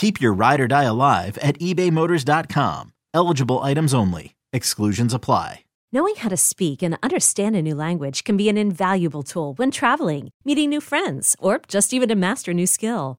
Keep your ride or die alive at ebaymotors.com. Eligible items only. Exclusions apply. Knowing how to speak and understand a new language can be an invaluable tool when traveling, meeting new friends, or just even to master a new skill.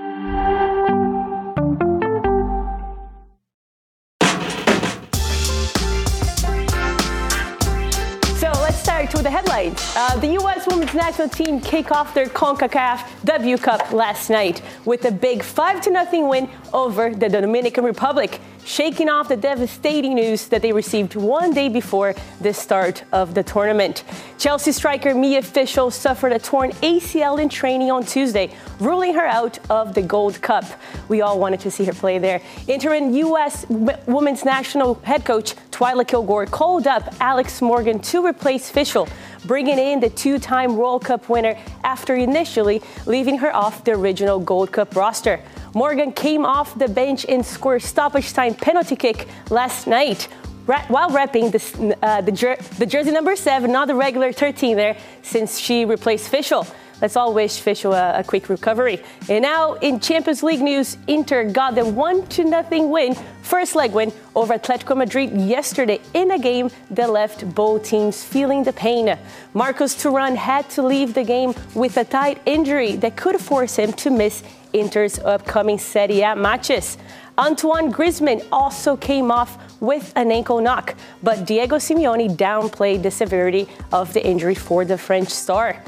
With the headlines. Uh, the U.S. women's national team kick off their CONCACAF W Cup last night with a big 5 0 win over the Dominican Republic shaking off the devastating news that they received one day before the start of the tournament. Chelsea striker Mia Fishel suffered a torn ACL in training on Tuesday, ruling her out of the Gold Cup. We all wanted to see her play there. Interim U.S. women's national head coach Twyla Kilgore called up Alex Morgan to replace Fishel bringing in the two time World Cup winner after initially leaving her off the original Gold Cup roster. Morgan came off the bench and scored stoppage time penalty kick last night while repping the, uh, the, jer- the, jersey number seven, not the regular 13 there, since she replaced Fishel. Let's all wish Fishel a, a, quick recovery. And now in Champions League news, Inter got the 1 to nothing win, first leg win over Atletico Madrid yesterday in a game that left both teams feeling the pain. Marcus Thuram had to leave the game with a tight injury that could force him to miss Inter's upcoming Serie A matches. Antoine Griezmann also came off with an ankle knock, but Diego Simeone downplayed the severity of the injury for the French star.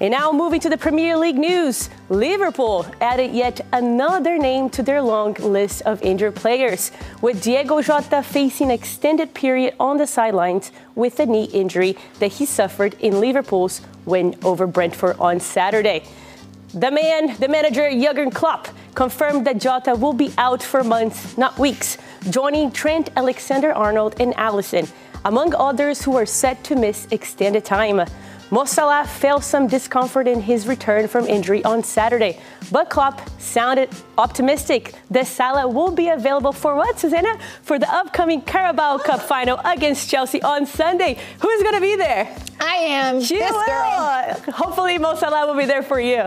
And now moving to the Premier League news, Liverpool added yet another name to their long list of injured players, with Diogo Jota facing an extended period on the sidelines with a knee injury that he suffered in Liverpool's win over Brentford on Saturday. The man, the manager Jurgen Klopp, confirmed that Jota will be out for months, not weeks, joining Trent Alexander-Arnold and Alisson, among others who are set to miss extended time. Mo Salah felt some discomfort in his return from injury on Saturday, but Klopp sounded optimistic that Salah will be available for what, Susannah? For the upcoming Carabao Cup final against Chelsea on Sunday. Who's going to be there? I am. She this will. Girl. Hopefully, Mo Salah will be there for you.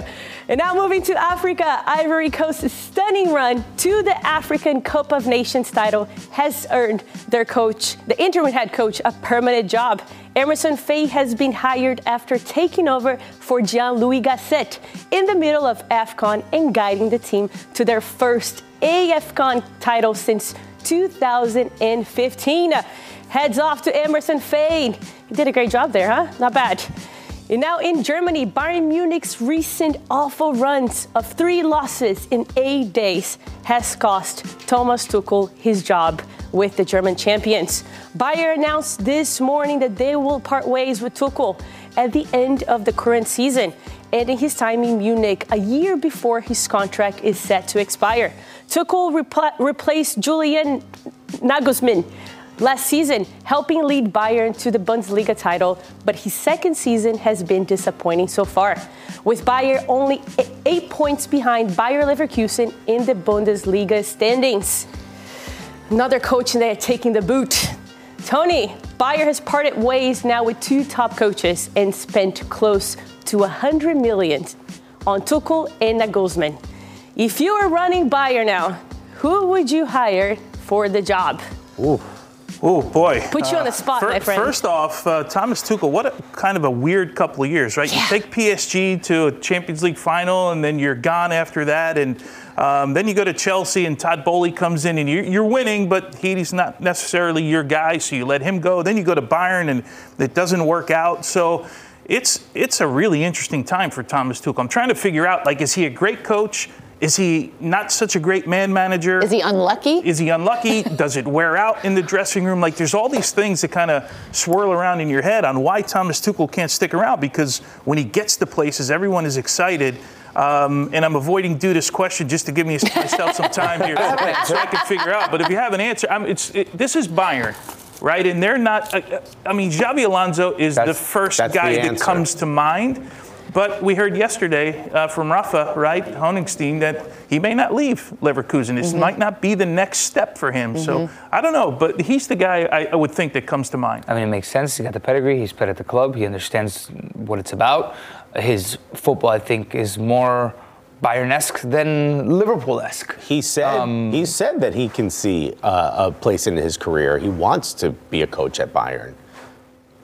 And now moving to Africa, Ivory Coast's stunning run to the African Cup of Nations title has earned their coach, the interim head coach, a permanent job. Emerse Faé has been hired after taking over for Jean-Louis Gasset in the middle of AFCON and guiding the team to their first AFCON title since 2015. Heads off to Emerse Faé. He did a great job there, huh? Not bad. And now in Germany, Bayern Munich's recent awful runs of three losses in eight days has cost Thomas Tuchel his job with the German champions. Bayern announced this morning that they will part ways with Tuchel at the end of the current season, ending his time in Munich a year before his contract is set to expire. Tuchel repl- replaced Julian Nagelsmann last season, helping lead Bayern to the Bundesliga title, but his second season has been disappointing so far. With Bayern only eight points behind Bayer Leverkusen in the Bundesliga standings. Another coach there taking the boot. Tony, Bayer has parted ways now with two top coaches and spent close to 100 million on Tuchel and Nagelsmann. If you were running Bayer now, who would you hire for the job? Ooh. Oh boy! Put you on the spot, uh, my friend. First off, uh, Thomas Tuchel, what a kind of a weird couple of years, right? Yeah. You take PSG to a Champions League final, and then you're gone after that, and um, then you go to Chelsea, and Todd Boehly comes in, and you're, you're winning, but he's not necessarily your guy, so you let him go. Then you go to Bayern, and it doesn't work out. So it's it's a really interesting time for Thomas Tuchel. I'm trying to figure out, like, is he a great coach? Is he not such a great man manager? Is he unlucky? Is he unlucky? Does it wear out in the dressing room? Like, there's all these things that kind of swirl around in your head on why Thomas Tuchel can't stick around because when he gets to places, everyone is excited. Um, and I'm avoiding do this question just to give me myself some time here so I can figure out. But if you have an answer, I'm, it's, it, this is Bayern, right? And they're not, uh, I mean, Xabi Alonso is That's- the first guy the that comes to mind. But we heard yesterday uh, from Rafa, right, Honigstein, that he may not leave Leverkusen. This might not be the next step for him. So I don't know, but he's the guy I, I would think that comes to mind. I mean, it makes sense. He's got the pedigree. He's played at the club. He understands what it's about. His football, I think, is more Bayern-esque than Liverpool-esque. He said he said that he can see uh, a place in his career. He wants to be a coach at Bayern.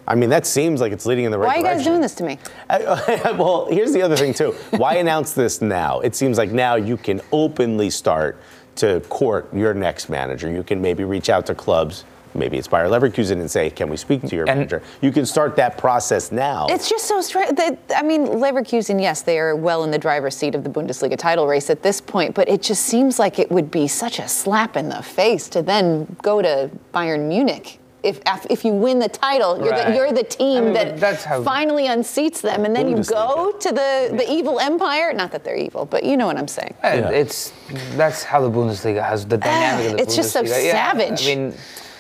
I mean, that seems like it's leading in the right direction. Why are you guys doing this to me? well, here's the other thing too. Why announce this now? It seems like now you can openly start to court your next manager. You can maybe reach out to clubs. Maybe it's Bayer Leverkusen and say, "Can we speak to your And- manager?" You can start that process now. It's just so strange. I mean, Leverkusen, yes, they are well in the driver's seat of the Bundesliga title race at this point, but it just seems like it would be such a slap in the face to then go to Bayern Munich. If, if you win the title, you're, the, you're the team I mean, that that's how- finally unseats them, and then you go to the, the evil empire. Not that they're evil, but you know what I'm saying. Uh, It's that's how the Bundesliga has the dynamic of the It's just so Yeah, savage. I mean,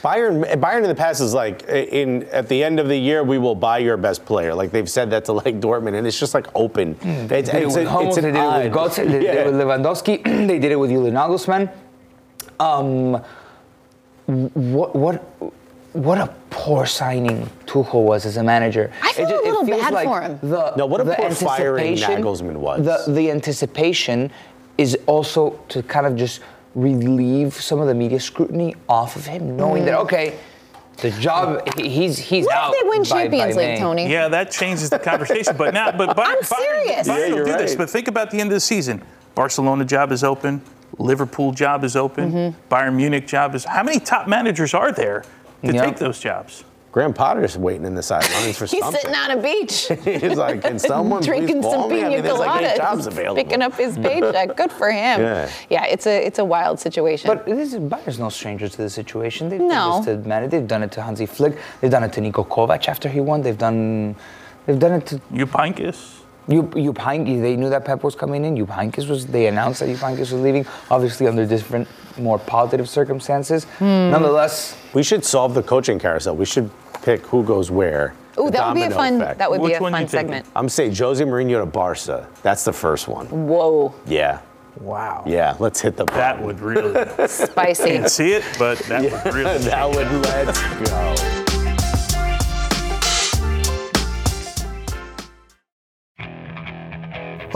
Bayern, Bayern in the past is like in at the end of the year we will buy your best player. Like they've said that to like Dortmund, and it's just like open. It's, Hmm. they did it it's with Hummels, it's they did it with Götze, they did it with Lewandowski, they did it with Julian Nagelsmann. Um, what what what a poor signing Tuchel was as a manager. I feel It ju- a little feels bad like for him. The, No, what a the poor firing anticipation- Nagelsmann was. The the anticipation is also to kind of just relieve some of the media scrutiny off of him, knowing that okay, the job he's he's What out. if they win by- by Champions League, May. Tony? Yeah, that changes the conversation. but now, but Bayern, I'm Bayern- serious. Bayern Yeah, will you're do this. But think about the end of the season. Barcelona job is open. Liverpool job is open. Mm-hmm. Bayern Munich job is. How many top managers are there to Yeah. take those jobs? Graham Potter's waiting in the sidelines for He's something. sitting on a beach. He's like, can someone drinking please some call me? I pina mean, there's like eight jobs coladas, available. picking up his paycheck. Good for him. Yeah. Yeah, it's a it's a wild situation. But this is, Bayern's no stranger to the situation. They've No. done this to Man- They've done it to Hansi Flick. They've done it to Niko Kovac after he won. They've done, they've done it to Jupp Heynckes. Jupp Jupp Heynckes. They knew that Pep was coming in. Jupp Heynckes was. They announced that Jupp Heynckes was leaving, obviously under different, more positive circumstances. Hmm. Nonetheless, We should solve the coaching carousel. We should pick who goes where. Oh, that would be a domino fun. effect. That would Which be a one you fun thinking? segment. I'm saying Jose Mourinho to Barca. That's the first one. Whoa, Yeah. wow. Yeah. Let's hit the That would really spicy. can't see it, but that would really. that would let's go.